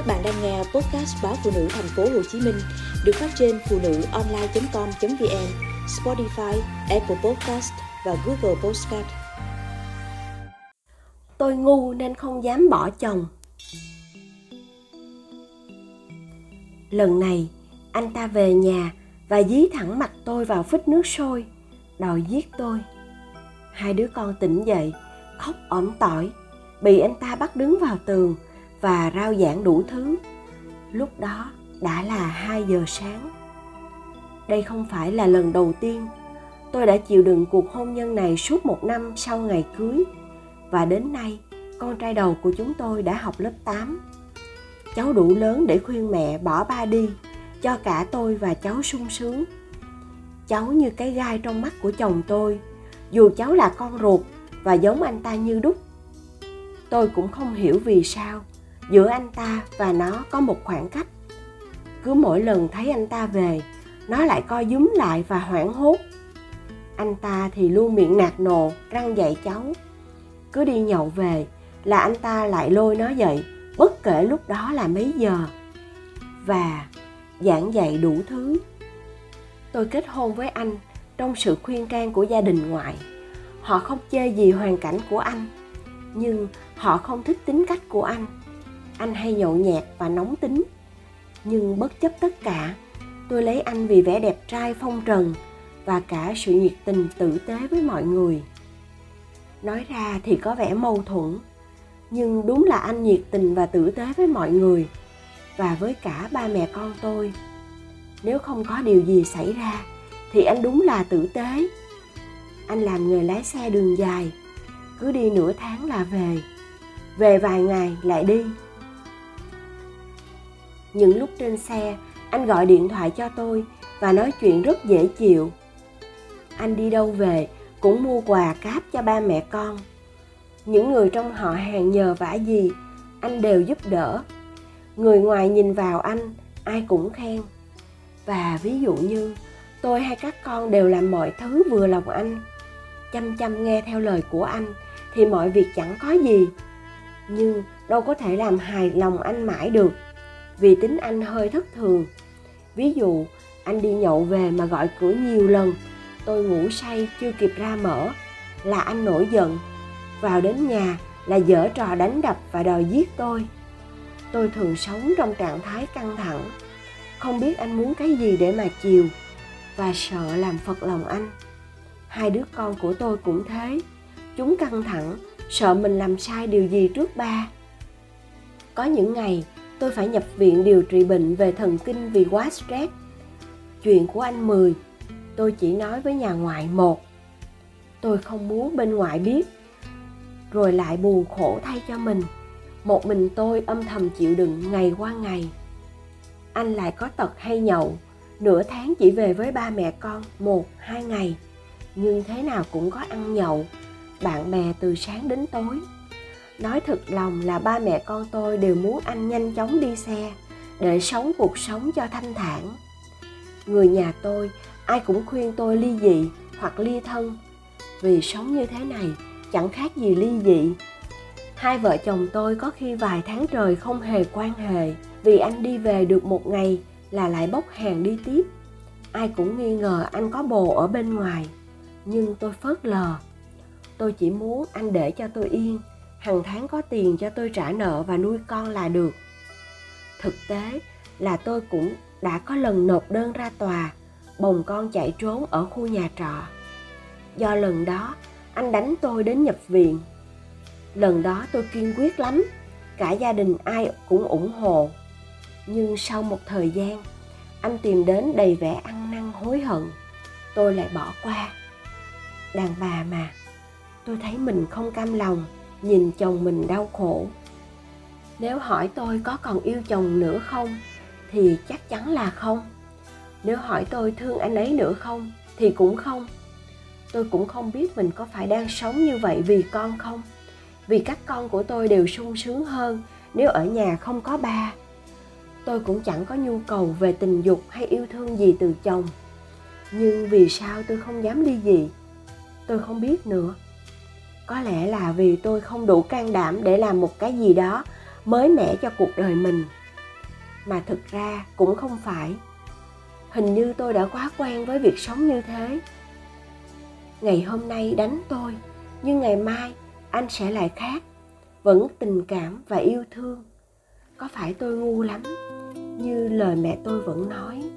Các bạn đang nghe podcast báo phụ nữ thành phố Hồ Chí Minh được phát trên phụ nữ online.com.vn, Spotify, Apple Podcast và Google Podcast. Tôi ngu nên không dám bỏ chồng. Lần này, anh ta về nhà và dí thẳng mặt tôi vào phích nước sôi, đòi giết tôi. Hai đứa con tỉnh dậy, khóc ỏm tỏi, bị anh ta bắt đứng vào tường và rao giảng đủ thứ. Lúc đó đã là 2 giờ sáng. Đây không phải là lần đầu tiên tôi đã chịu đựng cuộc hôn nhân này suốt một năm sau ngày cưới và đến nay con trai đầu của chúng tôi đã học lớp 8. Cháu đủ lớn để khuyên mẹ bỏ ba đi cho cả tôi và cháu sung sướng. Cháu như cái gai trong mắt của chồng tôi, dù cháu là con ruột và giống anh ta như đúc. Tôi cũng không hiểu vì sao giữa anh ta và nó có một khoảng cách. Cứ mỗi lần thấy anh ta về, nó lại co dúm lại và hoảng hốt. Anh ta thì luôn miệng nạt nồ, răng dạy cháu. Cứ đi nhậu về là anh ta lại lôi nó dậy, bất kể lúc đó là mấy giờ. Và giảng dạy đủ thứ. Tôi kết hôn với anh trong sự khuyên can của gia đình ngoại. Họ không chê gì hoàn cảnh của anh, nhưng họ không thích tính cách của anh anh hay nhậu nhẹt và nóng tính. Nhưng bất chấp tất cả, tôi lấy anh vì vẻ đẹp trai phong trần và cả sự nhiệt tình tử tế với mọi người. Nói ra thì có vẻ mâu thuẫn, nhưng đúng là anh nhiệt tình và tử tế với mọi người và với cả ba mẹ con tôi. Nếu không có điều gì xảy ra, thì anh đúng là tử tế. Anh làm nghề lái xe đường dài, cứ đi nửa tháng là về. Về vài ngày lại đi những lúc trên xe, anh gọi điện thoại cho tôi và nói chuyện rất dễ chịu. Anh đi đâu về cũng mua quà cáp cho ba mẹ con. Những người trong họ hàng nhờ vả gì, anh đều giúp đỡ. Người ngoài nhìn vào anh, ai cũng khen. Và ví dụ như, tôi hay các con đều làm mọi thứ vừa lòng anh. Chăm chăm nghe theo lời của anh thì mọi việc chẳng có gì. Nhưng đâu có thể làm hài lòng anh mãi được vì tính anh hơi thất thường. Ví dụ, anh đi nhậu về mà gọi cửa nhiều lần, tôi ngủ say chưa kịp ra mở, là anh nổi giận. Vào đến nhà là dở trò đánh đập và đòi giết tôi. Tôi thường sống trong trạng thái căng thẳng, không biết anh muốn cái gì để mà chiều và sợ làm phật lòng anh. Hai đứa con của tôi cũng thế, chúng căng thẳng, sợ mình làm sai điều gì trước ba. Có những ngày tôi phải nhập viện điều trị bệnh về thần kinh vì quá stress. Chuyện của anh 10, tôi chỉ nói với nhà ngoại một. Tôi không muốn bên ngoại biết, rồi lại buồn khổ thay cho mình. Một mình tôi âm thầm chịu đựng ngày qua ngày. Anh lại có tật hay nhậu, nửa tháng chỉ về với ba mẹ con một, hai ngày. Nhưng thế nào cũng có ăn nhậu, bạn bè từ sáng đến tối nói thật lòng là ba mẹ con tôi đều muốn anh nhanh chóng đi xe, để sống cuộc sống cho thanh thản. Người nhà tôi, ai cũng khuyên tôi ly dị hoặc ly thân. Vì sống như thế này, chẳng khác gì ly dị. Hai vợ chồng tôi có khi vài tháng trời không hề quan hệ, vì anh đi về được một ngày là lại bốc hàng đi tiếp. Ai cũng nghi ngờ anh có bồ ở bên ngoài, nhưng tôi phớt lờ. Tôi chỉ muốn anh để cho tôi yên hàng tháng có tiền cho tôi trả nợ và nuôi con là được. Thực tế là tôi cũng đã có lần nộp đơn ra tòa, bồng con chạy trốn ở khu nhà trọ. Do lần đó, anh đánh tôi đến nhập viện. Lần đó tôi kiên quyết lắm, cả gia đình ai cũng ủng hộ. Nhưng sau một thời gian, anh tìm đến đầy vẻ ăn năn hối hận, tôi lại bỏ qua. Đàn bà mà, tôi thấy mình không cam lòng nhìn chồng mình đau khổ. Nếu hỏi tôi có còn yêu chồng nữa không, thì chắc chắn là không. Nếu hỏi tôi thương anh ấy nữa không, thì cũng không. Tôi cũng không biết mình có phải đang sống như vậy vì con không. Vì các con của tôi đều sung sướng hơn nếu ở nhà không có ba. Tôi cũng chẳng có nhu cầu về tình dục hay yêu thương gì từ chồng. Nhưng vì sao tôi không dám đi gì tôi không biết nữa có lẽ là vì tôi không đủ can đảm để làm một cái gì đó mới mẻ cho cuộc đời mình. Mà thực ra cũng không phải. Hình như tôi đã quá quen với việc sống như thế. Ngày hôm nay đánh tôi, nhưng ngày mai anh sẽ lại khác. Vẫn tình cảm và yêu thương. Có phải tôi ngu lắm? Như lời mẹ tôi vẫn nói.